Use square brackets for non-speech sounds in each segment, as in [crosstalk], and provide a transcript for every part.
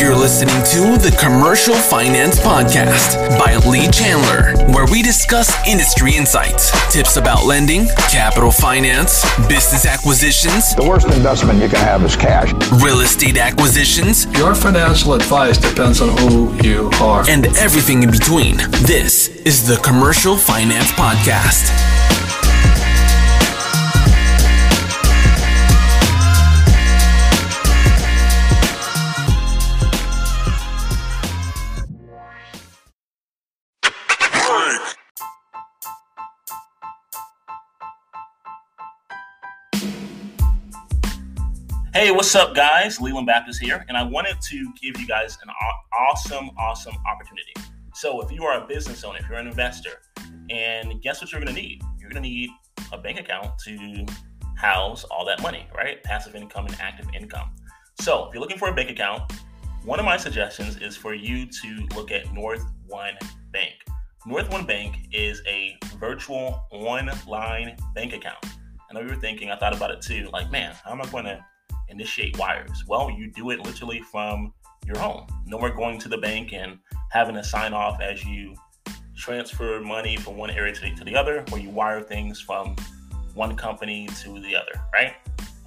You're listening to the Commercial Finance Podcast by Lee Chandler, where we discuss industry insights, tips about lending, capital finance, business acquisitions, The worst investment you can have is cash. real estate acquisitions, Your financial advice depends on who you are. and everything in between. This is the Commercial Finance Podcast. Hey, what's up, guys? Leland Baptist here, and I wanted to give you guys an awesome, awesome opportunity. So, if you are a business owner, if you're an investor, and guess what you're going to need? You're going to need a bank account to house all that money, right? Passive income and active income. So, if you're looking for a bank account, one of my suggestions is for you to look at North One Bank. North One Bank is a virtual online bank account. I know you're thinking, I thought about it too, like, man, how am I going to initiate wires? Well, you do it literally from your home. No more going to the bank and having to sign off as you transfer money from one area to the, to the other, or you wire things from one company to the other, right?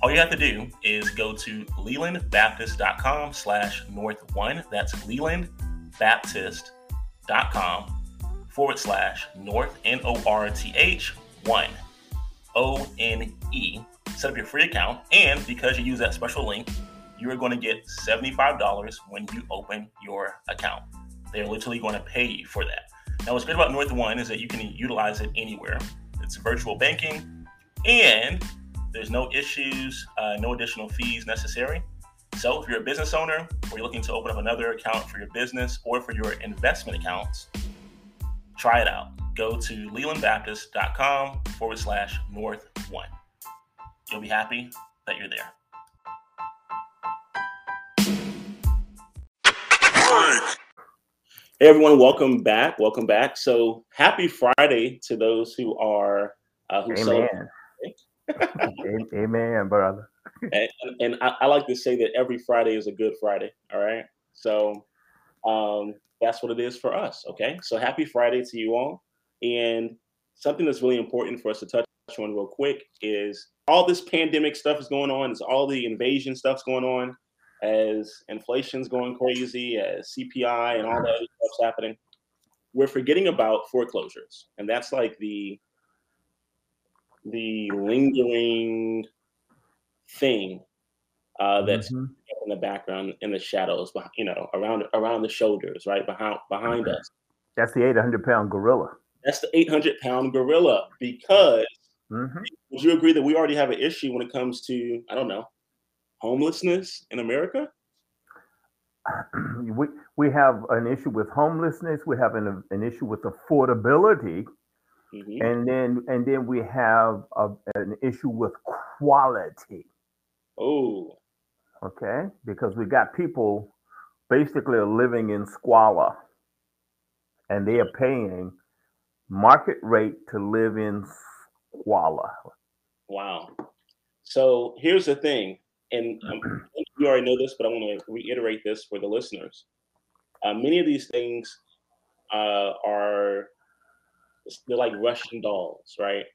All you have to do is go to lelandbaptist.com slash north one. That's lelandbaptist.com forward slash north, N O R T H, one, O N E set up your free account, and because you use that special link, you are going to get $75 when you open your account. They're literally going to pay you for that. Now, what's great about North One is that you can utilize it anywhere. It's virtual banking, and there's no issues, uh, no additional fees necessary. So, if you're a business owner or you're looking to open up another account for your business or for your investment accounts, try it out. Go to lelandbaptist.com forward slash north one. You'll be happy that you're there. Hey everyone, welcome back. Welcome back. So happy Friday to those who are uh, who Amen. celebrate. Amen, brother. And, and I, I like to say that every Friday is a good Friday. All right. So um, that's what it is for us. Okay. So happy Friday to you all. And something that's really important for us to touch on real quick is all this pandemic stuff is going on, is all the invasion stuff's going on, as inflation's going crazy, as CPI and all that other stuff's happening. We're forgetting about foreclosures. And that's like the the lingering thing uh, that's Mhm. in the background, in the shadows, you know, around around the shoulders, right behind behind us. That's the 800 pound gorilla. That's the 800 pound gorilla. Because hmm would you agree that we already have an issue when it comes to I don't know homelessness in America? [clears throat] we, we have an issue with homelessness. We have an, an issue with affordability. Mhm. And then and then we have a, an issue with quality. Oh, Okay. Because we got people basically living in squalor and they are paying market rate to live in squalor. wow. So here's the thing, and um, you already know this, but I want to reiterate this for the listeners. Uh, many of these things uh, are they're like Russian dolls, right?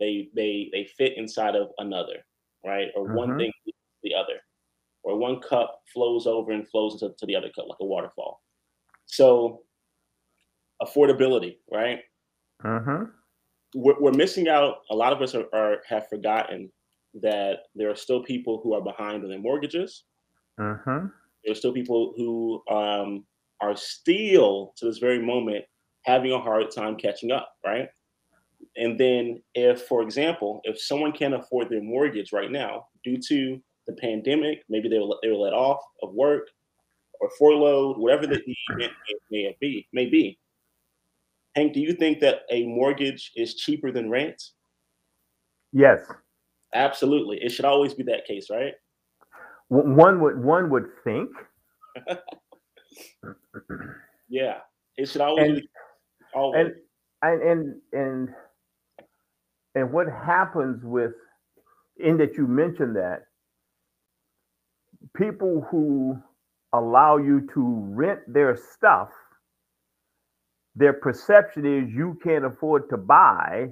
They they they fit inside of another, right? Or one Mhm. thing the other, or one cup flows over and flows into to the other cup like a waterfall. So affordability, right? hmm We're, we're missing out. A lot of us are, are have forgotten that there are still people who are behind on their mortgages. There are still people who um, are still to this very moment having a hard time catching up, right? And then, if, for example, if someone can't afford their mortgage right now due to the pandemic, maybe they were, they were let off of work or furloughed, whatever the event may, may be, may be. Hank, do you think that a mortgage is cheaper than rent? Yes. Absolutely. It should always be that case, right? One would one would think. [laughs] Yeah. It should always And- be always. and and and and and what happens with in that you mentioned that people who allow you to rent their stuff, their perception is you can't afford to buy,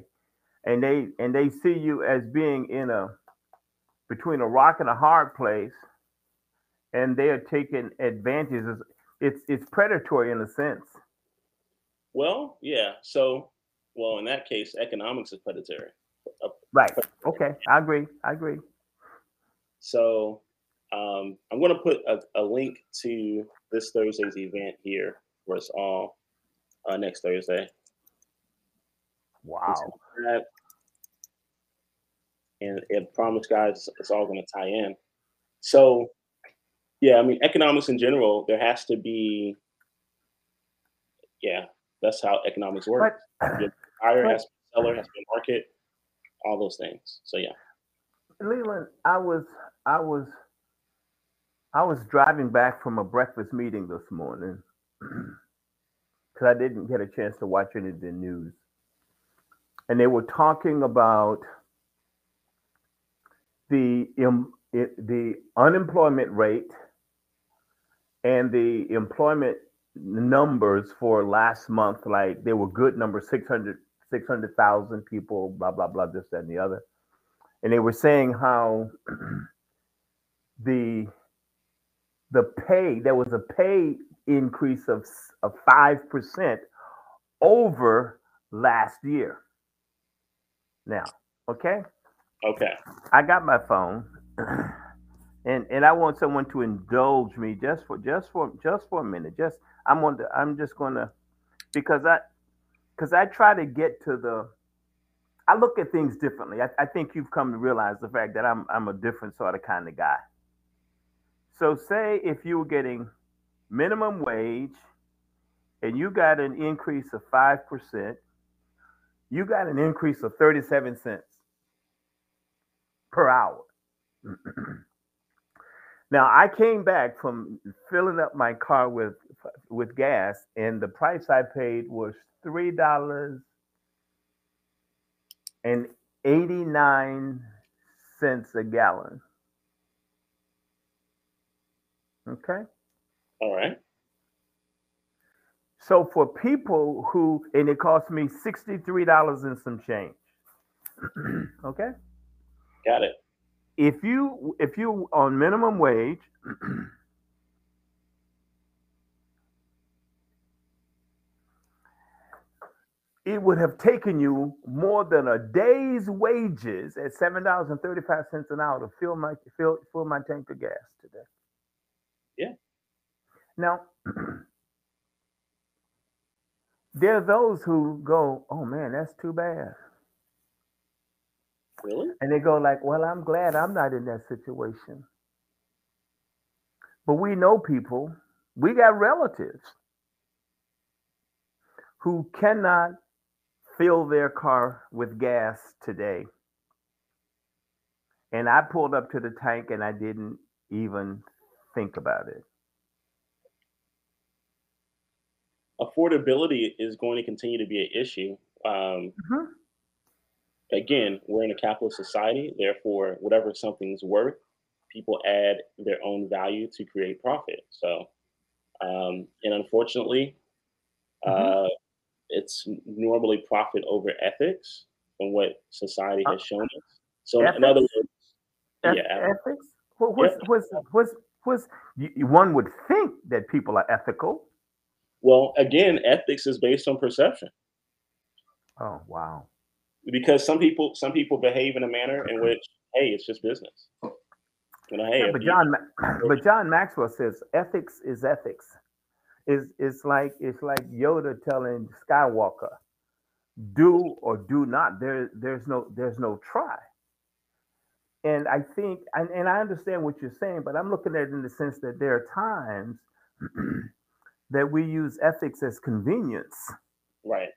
and they and they see you as being in a between a rock and a hard place, and they are taking advantages. It's it's predatory in a sense. Well, yeah. So, well, in that case, economics is predatory. Right. Okay. I agree. I agree. So, um, I'm going to put a, a, link to this Thursday's event here for us all uh, next Thursday. Wow. And it promise guys it's all going to tie in. So, yeah, I mean, economics in general, there has to be, yeah, that's how economics works. buyer has to be seller, has to be market, all those things. So, yeah. Leland, I was, I was, I was driving back from a breakfast meeting this morning [clears throat] because I didn't get a chance to watch any of the news. And they were talking about the um the unemployment rate and the employment numbers for last month, like they were good numbers 600 600,000 people, blah, blah, blah, this, that, and the other. And they were saying how [clears throat] the the pay, there was a pay increase of, of 5% over last year. Now, okay? Okay. I got my phone. [clears throat] And, and I want someone to indulge me just for just for just for a minute. Just I'm on to, I'm just gonna because I because I try to get to the I look at things differently. I, I think you've come to realize the fact that I'm I'm a different sort of kind of guy. So say if you were getting minimum wage and you got an increase of 5%, you got an increase of 37 cents per hour. [clears throat] now I came back from filling up my car with with gas and the price I paid was three dollars and 89 cents a gallon. Okay. All right. So for people who, and it cost me $63 and some change. [clears throat] okay. Got it. If you, if you on minimum wage, [clears throat] it would have taken you more than a day's wages at seven dollars and thirty five cents an hour to fill my fill fill my tank of gas today. Yeah. Now, [clears throat] there are those who go, "Oh man, that's too bad." Really? And they go like, "Well, I'm glad I'm not in that situation." But we know people, we got relatives who cannot fill their car with gas today. And I pulled up to the tank and I didn't even think about it. Affordability is going to continue to be an issue. Um, mm-hmm. Again, we're in a capitalist society, therefore, whatever something's worth, people add their own value to create profit. So, um, and unfortunately, mm-hmm. uh, it's normally profit over ethics from what society has shown us. So, ethics? in other words, yeah, ethics. What's, yeah. what's, what's, what's, one would think that people are ethical. Well, again, ethics is based on perception. Oh wow! Because some people, some people behave in a manner in which, hey, it's just business. You know, hey, yeah, but John, [coughs] you, but John Maxwell says ethics is ethics. Is it's like it's like Yoda telling Skywalker, do or do not. There, there's no, there's no try. And I think, and, and I understand what you're saying, but I'm looking at it in the sense that there are times that we use ethics as convenience. Right.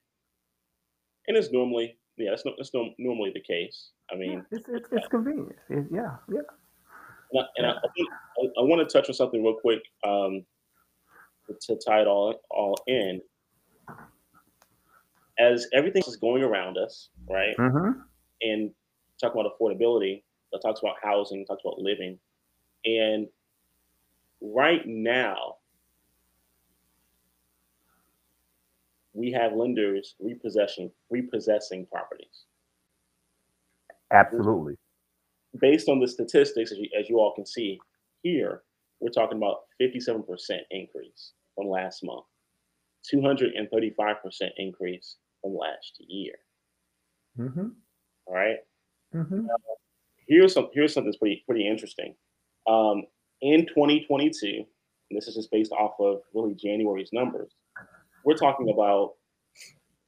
And it's normally, yeah, it's, no, it's no, normally the case. I mean, yeah, it's, it's, it's convenient. It, yeah, yeah. And, I, and I, I, I, want to touch on something real quick. Um, to tie it all all in, as everything is going around us, right? Mm-hmm. And talk about affordability, that talks about housing, talks about living, and right now, we have lenders repossessing repossessing properties. Absolutely. Based on the statistics, as you, as you all can see here, we're talking about 57% increase from last month, 235% increase from last year. Mm-hmm. All right. Mm-hmm. Here's some here's something that's pretty pretty interesting. Um, in 2022, and this is just based off of really January's numbers, we're talking about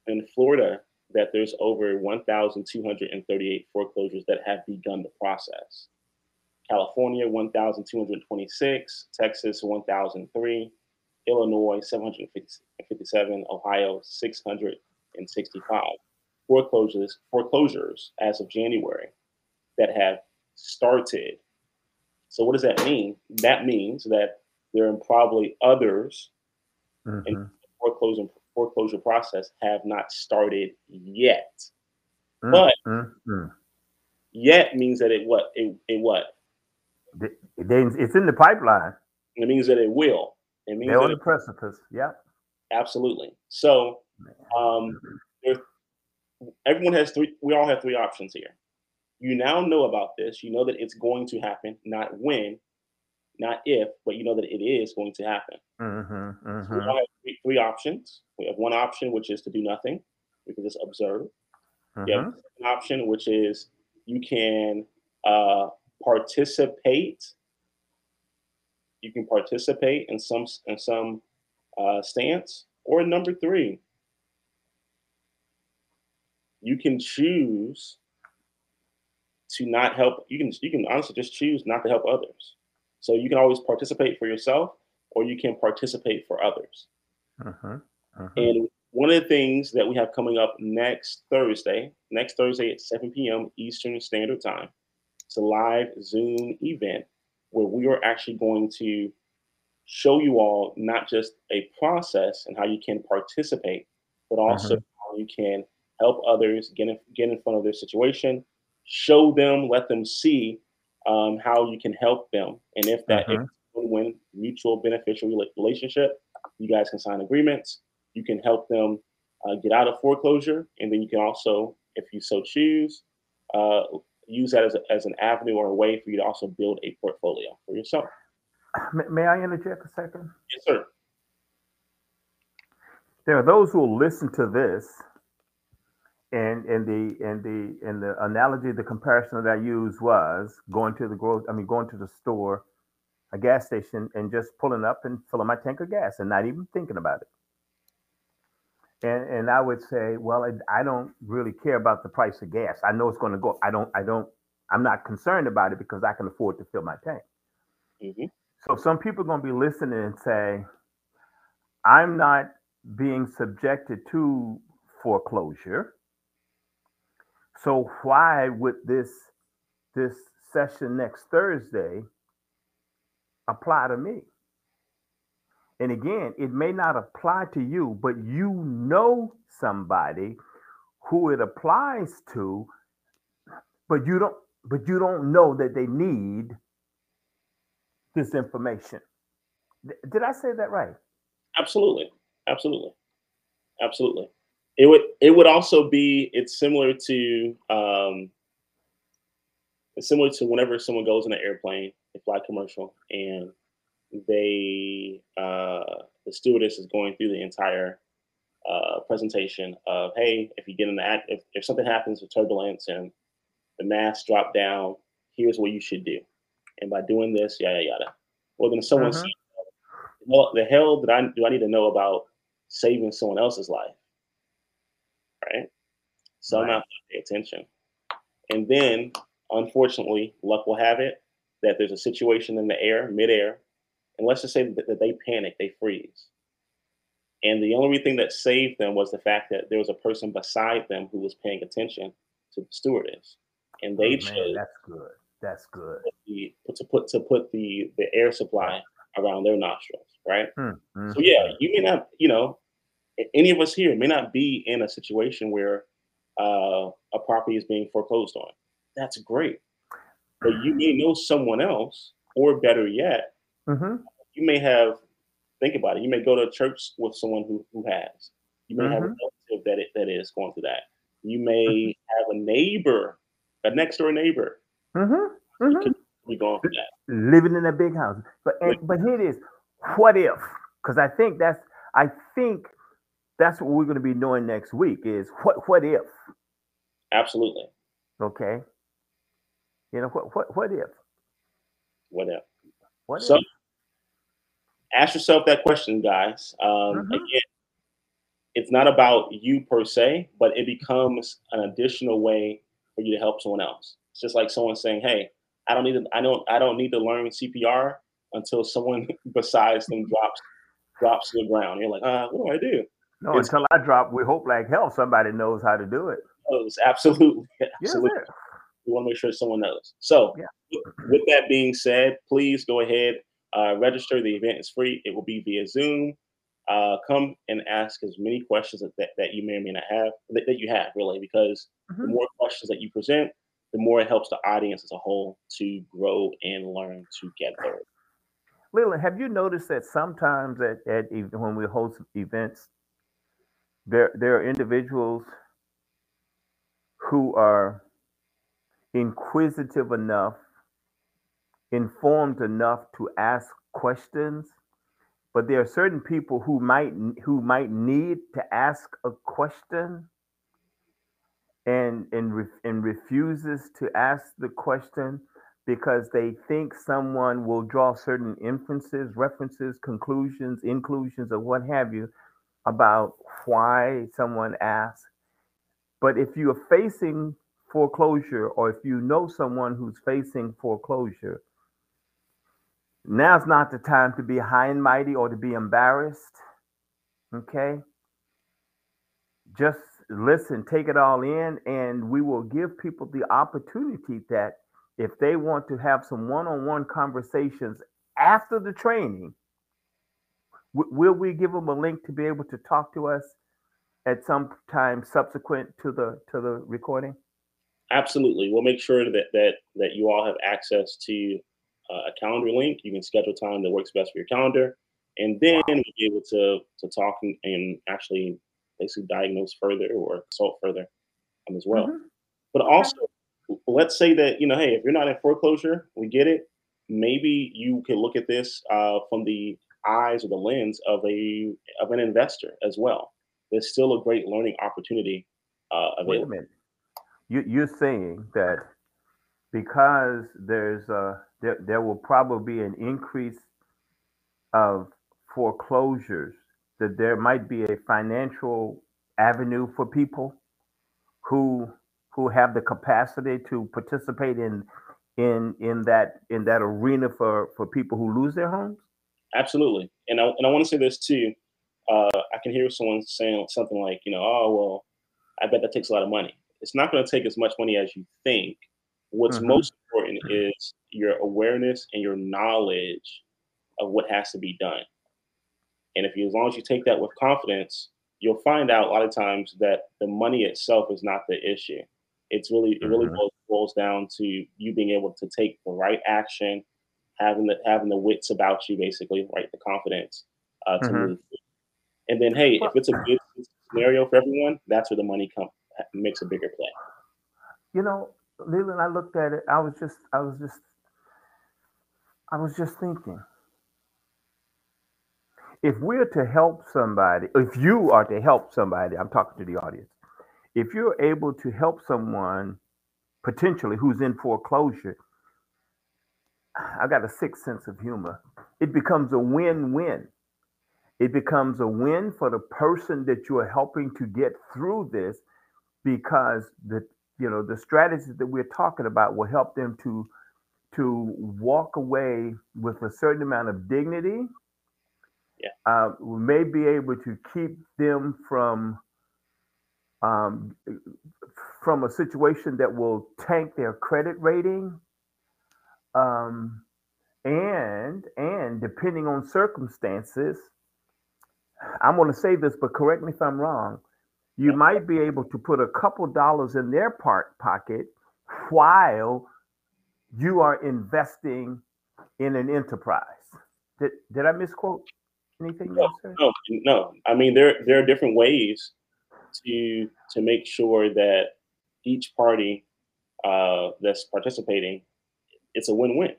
in Florida that there's over 1,238 foreclosures that have begun the process. California, 1,226, Texas, 1,003, Illinois, 757, Ohio, 665 foreclosures foreclosures as of January that have started. So what does that mean? That means that there are probably others Mm-hmm. in foreclosure foreclosure process have not started yet. But- Mm-hmm. Yet means that it what it, it what It- it- it's in the pipeline. it means that it will. It means They're on the precipice. Yeah. absolutely. So um, everyone has three. We all have three options here. You now know about this. You know that it's going to happen. Not when, not if, but you know that it is going to happen. Mm-hmm. So we have three, three options. We have one option, which is to do nothing. We can just observe. You have Mm-hmm. a second option, which is you can uh, participate. You can participate in some in some uh, stance, or number three, you can choose to not help. You can you can honestly just choose not to help others. So you can always participate for yourself, or you can participate for others. Mm-hmm. And one of the things that we have coming up next Thursday, next Thursday at 7 p.m. Eastern Standard Time, it's a live Zoom event where we are actually going to show you all not just a process and how you can participate, but also how you can help others get in, get in front of their situation, show them, let them see um, how you can help them. And if that if Mhm. it's win-win mutual beneficial relationship, you guys can sign agreements. You can help them uh, get out of foreclosure, and then you can also, if you so choose, uh, use that as, a, as an avenue or a way for you to also build a portfolio for yourself. May, may I interject a second? Yes, sir. There are those who will listen to this, and and the and the and the analogy, the comparison that I used was going to the growth. I mean, going to the store, a gas station, and just pulling up and filling my tank of gas, and not even thinking about it. And and I would say, well, I, I don't really care about the price of gas. I know it's going to go. I don't. I don't. I'm not concerned about it because I can afford to fill my tank. hmm So some people are going to be listening and say, I'm not being subjected to foreclosure. So why would this this session next Thursday apply to me? And again, it may not apply to you, but you know somebody who it applies to, but you don't but you don't know that they need this information. Did I say that right? Absolutely, absolutely, absolutely. It would it would also be it's similar to um, it's similar to whenever someone goes in an airplane, they fly commercial, and they uh, the stewardess is going through the entire uh, presentation of hey, if you get in the act, if, if something happens with turbulence and the mask drop down, here's what you should do, and by doing this, yada yada. Well, then someone says, well, the hell did I do I need to know about saving someone else's life? Right? So I'm Right. not gonna pay attention. And then, unfortunately, luck will have it that there's a situation in the air, midair, and let's just say that, that they panic, they freeze. And the only thing that saved them was the fact that there was a person beside them who was paying attention to the stewardess, and they Oh, man, chose that's good. That's good. the, to put to put the the air supply around their nostrils, right? Mm, mm, So yeah, you may not, you know, any of us here may not be in a situation where uh, a property is being foreclosed on. That's great, but you may know someone else, or better yet, mhm. you may have think about it. You may go to church with someone who who has. You may have a Mhm. relative that it, that is going through that. You may have a neighbor, a next door neighbor, Mm-hmm. Mm-hmm. who going that. living in a big house. But but here it is. What if? Because I think that's I think that's what we're going to be doing next week is what what if? Absolutely. Okay. You know what what what if? Whatever. What So if? ask yourself that question, guys. Um, Mhm. Again, it's not about you per se, but it becomes an additional way for you to help someone else. It's just like someone saying, "Hey, I don't need to. I don't. I don't need to learn CPR until someone [laughs] besides them drops drops to the ground." You're like, "Uh, what do I do?" No, it's- until I drop, we hope like hell somebody knows how to do it. It's absolutely, [laughs] absolutely. sir. We want to make sure someone knows. So, Yeah. with that being said, please go ahead, uh, register. The event is free. It will be via Zoom. Uh, come and ask as many questions that, that, that you may or may not have, that, that you have, really, because the Mhm. more questions that you present, the more it helps the audience as a whole to grow and learn together. Leland, have you noticed that sometimes at, at when we host events, there there are individuals who are inquisitive enough, informed enough to ask questions, but there are certain people who might who might need to ask a question and and, re- and refuses to ask the question because they think someone will draw certain inferences, references, conclusions, inclusions, or what have you about why someone asked. But if you're facing foreclosure or if you know someone who's facing foreclosure, now's not the time to be high and mighty or to be embarrassed. Okay? Just listen, take it all in, and we will give people the opportunity that if they want to have some one-on-one conversations after the training, w- will we give them a link to be able to talk to us at some time subsequent to the to the recording? Absolutely. We'll make sure that that that you all have access to uh, a calendar link. You can schedule time that works best for your calendar, and then we'll be able to to talk and, and actually basically diagnose further or consult further um, as well. Mhm. But also, let's say that you know, hey, if you're not in foreclosure, we get it. Maybe you can look at this uh, from the eyes or the lens of a of an investor as well. There's still a great learning opportunity uh, Wait a available. minute. You, you're saying that because there's a there, there will probably be an increase of foreclosures, that there might be a financial avenue for people who who have the capacity to participate in in in that in that arena for for people who lose their homes. Absolutely. And I, and I want to say this too. Uh, I can hear someone saying something like, you know, oh, well, I bet that takes a lot of money. It's not going to take as much money as you think. What's Mhm. most important is your awareness and your knowledge of what has to be done. And if you, as long as you take that with confidence, you'll find out a lot of times that the money itself is not the issue. It's really, it really Mhm. boils, boils down to you being able to take the right action, having the having the wits about you, basically, right? The confidence uh, to Mhm. move. And then, hey, Well- if it's a good scenario for everyone, that's where the money comes makes a bigger play. You know, Leland, I looked at it. I was just, I was just, I was just thinking. If we're to help somebody, if you are to help somebody, I'm talking to the audience. If you're able to help someone potentially who's in foreclosure, I got a sixth sense of humor. It becomes a win-win. It becomes a win for the person that you are helping to get through this because the you know the strategies that we're talking about will help them to to walk away with a certain amount of dignity Yeah. uh, we may be able to keep them from um, from a situation that will tank their credit rating um, and and depending on circumstances i'm going to say this but correct me if i'm wrong you might be able to put a couple dollars in their part pocket while you are investing in an enterprise. Did did I misquote anything? No, no, no. I mean, there there are different ways to to make sure that each party uh, that's participating, it's a win-win.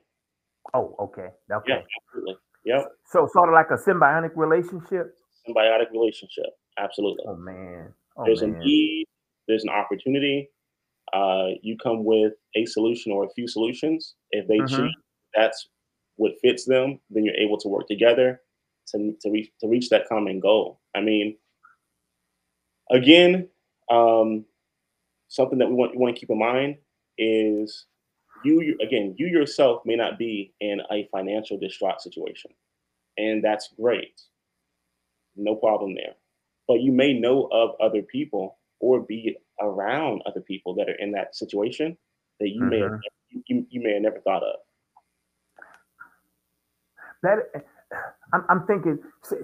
Oh, okay, okay. Yeah, absolutely. Yep. So sort of like a symbiotic relationship. Symbiotic relationship. Absolutely. Oh man. Oh, there's man. a need. There's an opportunity. Uh, you come with a solution or a few solutions. If they Mhm. choose that's what fits them, then you're able to work together to to reach to reach that common goal. I mean, again, um, something that we want we want to keep in mind is you again you yourself may not be in a financial distraught situation, and that's great, no problem there. But you may know of other people or be around other people that are in that situation that you may mm-hmm. have, you, you may have never thought of. that I'm, I'm thinking say,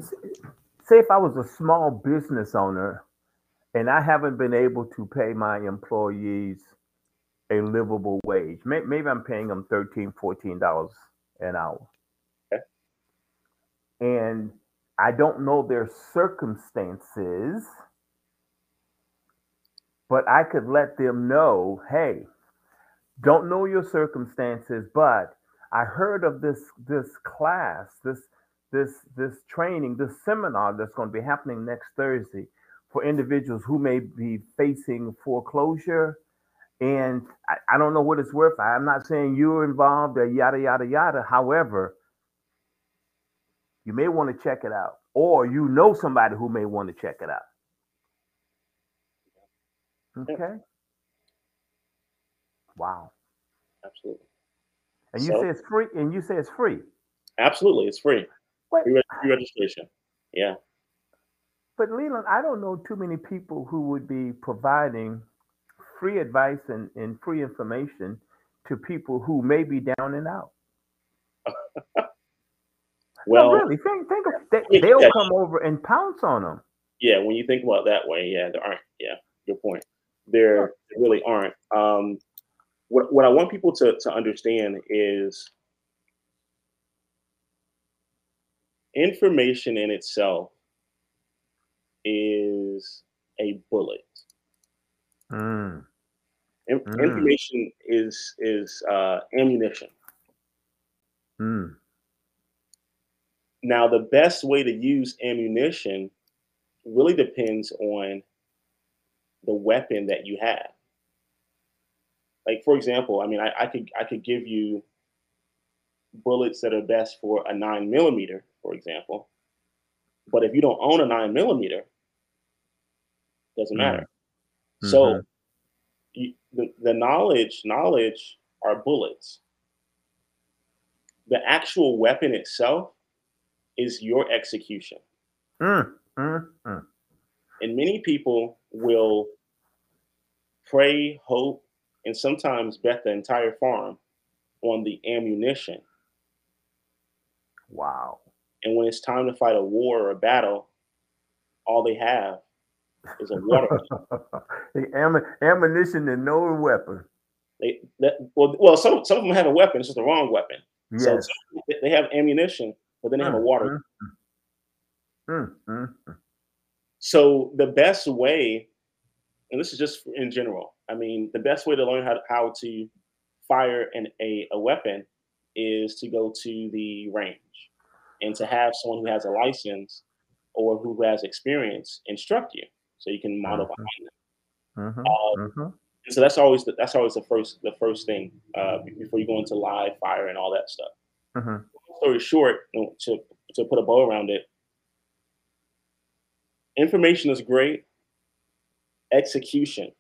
say if i was a small business owner and i haven't been able to pay my employees a livable wage May- maybe i'm paying them 13 14 dollars an hour Okay. and i don't know their circumstances but i could let them know hey don't know your circumstances but I heard of this this class, this this this training, this seminar that's going to be happening next Thursday for individuals who may be facing foreclosure. And I, I don't know what it's worth. I'm not saying you're involved or yada yada yada. However, you may want to check it out, or you know somebody who may want to check it out. Okay. Wow. Absolutely, And you So- say it's free. And you say it's free. absolutely, it's free. Free registration. Yeah. But Leland, I don't know too many people who would be providing free advice and, and free information to people who may be down and out. [laughs] No, Well, really, think think of they, Yeah, they'll yeah. come over and pounce on them. yeah. When you think about that way, yeah, there aren't. Yeah, good point. There, there really aren't. Um, what what I want people to to understand is information in itself is a bullet. Mm, In- Mm. Information is is uh, ammunition. mm, Now, the best way to use ammunition really depends on the weapon that you have. Like, for example, I mean, I, I could I could give you bullets that are best for a nine millimeter, for example. But if you don't own a nine millimeter, doesn't Mm. matter. So, Mhm. You, the, the knowledge knowledge are bullets. The actual weapon itself is your execution. mm, mm, mm. And many people will pray, hope, and sometimes bet the entire farm on the ammunition. Wow. And when it's time to fight a war or a battle, all they have is a water. [laughs] The am- ammunition and no weapon. they, that, well, well, some some of them have a weapon. It's just the wrong weapon. So Yes. some- they- they have ammunition, but then they have a water. mm, mm, mm. So the best way, and this is just in general, I mean, the best way to learn how to, how to fire an, a, a weapon is to go to the range and to have someone who has a license or who has experience instruct you so you can model Mhm. behind them. Mhm, Uh, mhm. And so that's always the, that's always the first the first thing uh, before you go into live fire and all that stuff. Long story short, to to put a bow around it, information is great. Execution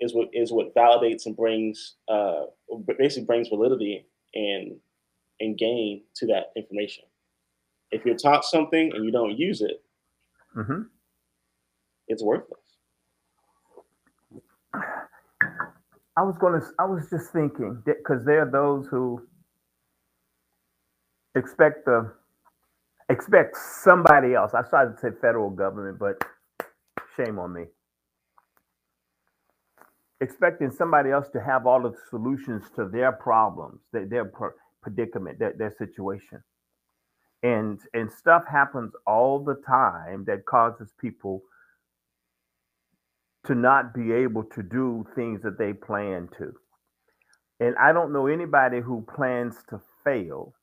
is what is what validates and brings uh, basically brings validity and and gain to that information. If you're taught something and you don't use it, Mhm. It's worthless. I was gonna. I was just thinking because there are those who expect the expect somebody else. I started to say federal government, but shame on me. Expecting somebody else to have all the solutions to their problems, their, their predicament, their, their situation. and and stuff happens all the time that causes people to not be able to do things that they plan to. And I don't know anybody who plans to fail,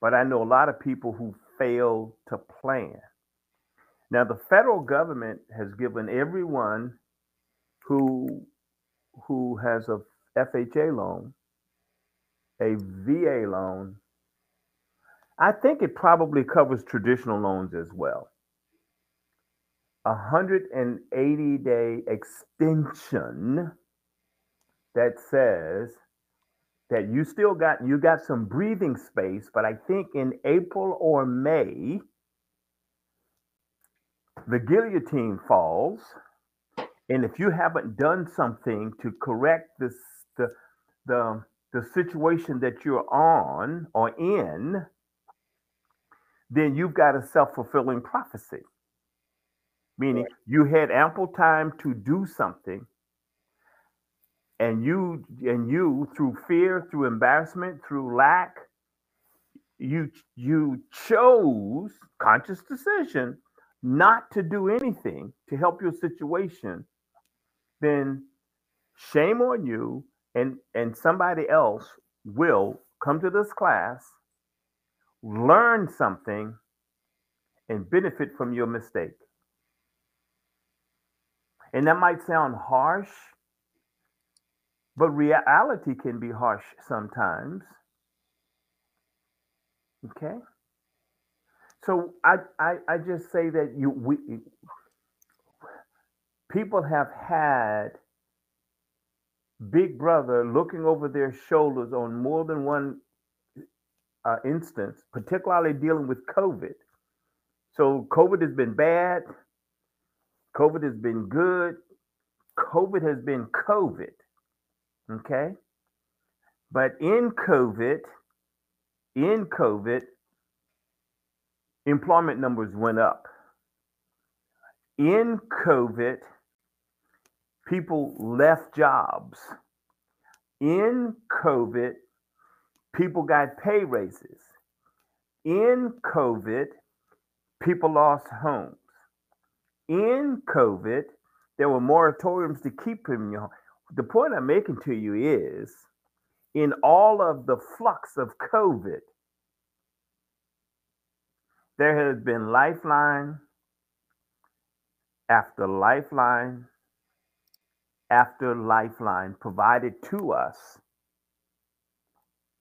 but I know a lot of people who fail to plan. Now, the federal government has given everyone who who has a FHA loan, a VA loan. I think it probably covers traditional loans as well. A 180 day extension that says that you still got you got some breathing space, but I think in April or May, the guillotine falls. And if you haven't done something to correct this the the the situation that you're on or in, then you've got a self-fulfilling prophecy. Meaning right. you had ample time to do something and you and you through fear through embarrassment through lack you you chose conscious decision not to do anything to help your situation then shame on you and and somebody else will come to this class learn something and benefit from your mistake and that might sound harsh but reality can be harsh sometimes. Okay. So I, I, I just say that you we people have had Big Brother looking over their shoulders on more than one uh, instance, particularly dealing with COVID. So COVID has been bad. COVID has been good. COVID has been COVID. Okay. But in COVID, in COVID, employment numbers went up. In COVID, people left jobs. In COVID, people got pay raises. In COVID, people lost homes. In COVID, there were moratoriums to keep him in your home the point I'm making to you is in all of the flux of COVID, there has been lifeline after lifeline after lifeline provided to us.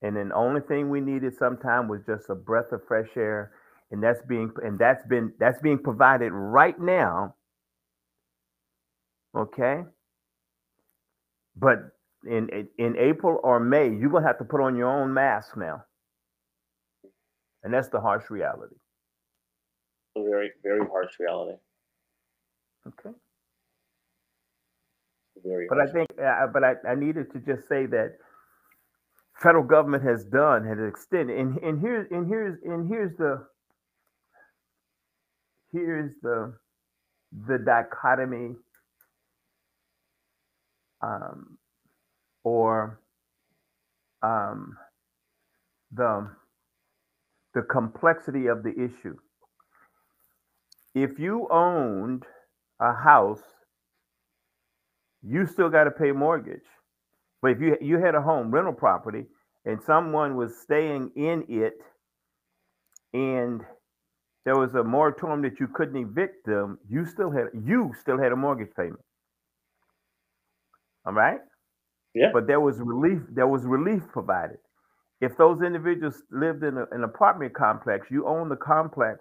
And the only thing we needed sometime was just a breath of fresh air. And that's being and that's been that's being provided right now. Okay. But in in April or May, you're gonna have to put on your own mask now, and that's the harsh reality. A very very harsh reality. Okay. Very. But I think, uh, but I, I needed to just say that federal government has done has extended, and and here's and here's and here's the here's the the dichotomy um, or um, the the complexity of the issue. If you owned a house, you still got to pay mortgage. But if you you had a home rental property and someone was staying in it, and there was a moratorium that you couldn't evict them, you still had you still had a mortgage payment. All right. Yeah. But there was relief. There was relief provided. If those individuals lived in a, an apartment complex, you own the complex.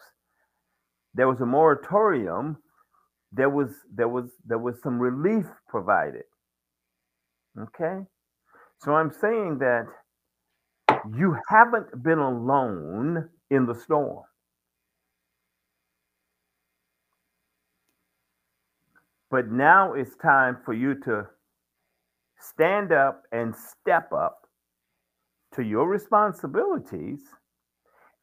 There was a moratorium. There was there was there was some relief provided. Okay. So I'm saying that you haven't been alone in the storm. But now it's time for you to stand up and step up to your responsibilities.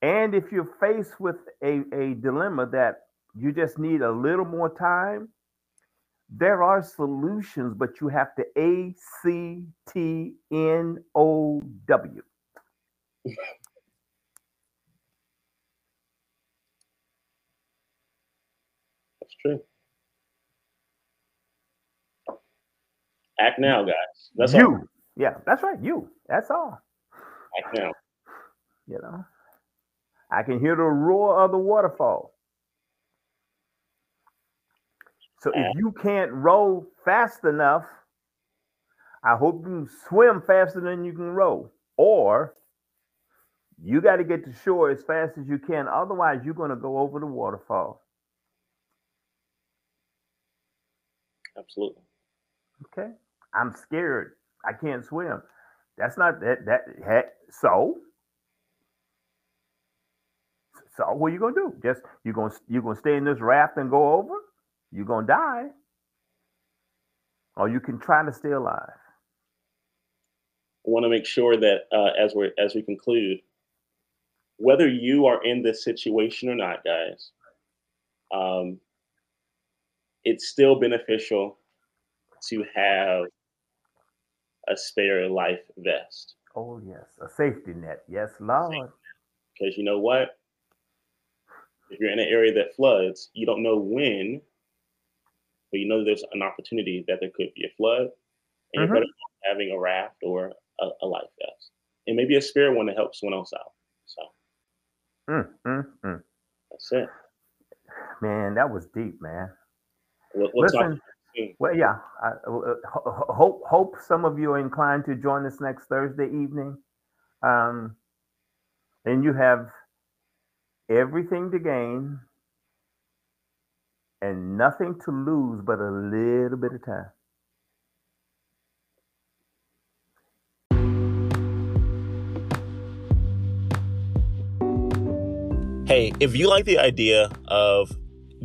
And if you're faced with a, a dilemma that you just need a little more time, there are solutions, but you have to A C T N O W. That's true. Act now, guys. That's you. all. Yeah, that's right. You. That's all. Act now. You know, I can hear the roar of the waterfall. So if uh, you can't row fast enough, I hope you can swim faster than you can row. Or you got to get to shore as fast as you can. Otherwise, you're going to go over the waterfall. Absolutely. Okay. I'm scared. I can't swim. That's not that that heck. So so what are you gonna do? Just you gonna you gonna stay in this raft and go over? You're gonna die. Or you can try to stay alive. I want to make sure that uh, as we as we conclude, whether you are in this situation or not, guys, um, it's still beneficial to have a spare life vest. Oh yes, a safety net. Yes, Lord. Because you know what? If you're in an area that floods, you don't know when, but you know there's an opportunity that there could be a flood, and you're Mhm. better off having a raft or a, a life vest, and maybe a spare one to help someone else out. So Mm, mm, mm. that's it. Man, that was deep, man. We'll, we'll talk Well, yeah. I, uh, ho- hope hope some of you are inclined to join us next Thursday evening. Um, and you have everything to gain and nothing to lose but a little bit of time. Hey, if you like the idea of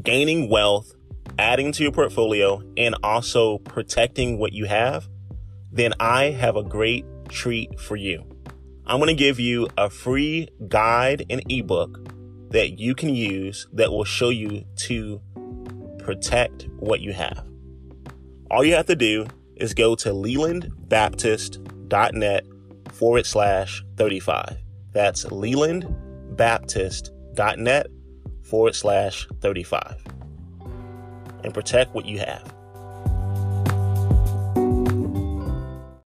gaining wealth, adding to your portfolio, and also protecting what you have, then I have a great treat for you. I'm going to give you a free guide and ebook that you can use that will show you to protect what you have. All you have to do is go to lelandbaptist.net forward slash 35. That's lelandbaptist.net forward slash 35 and protect what you have.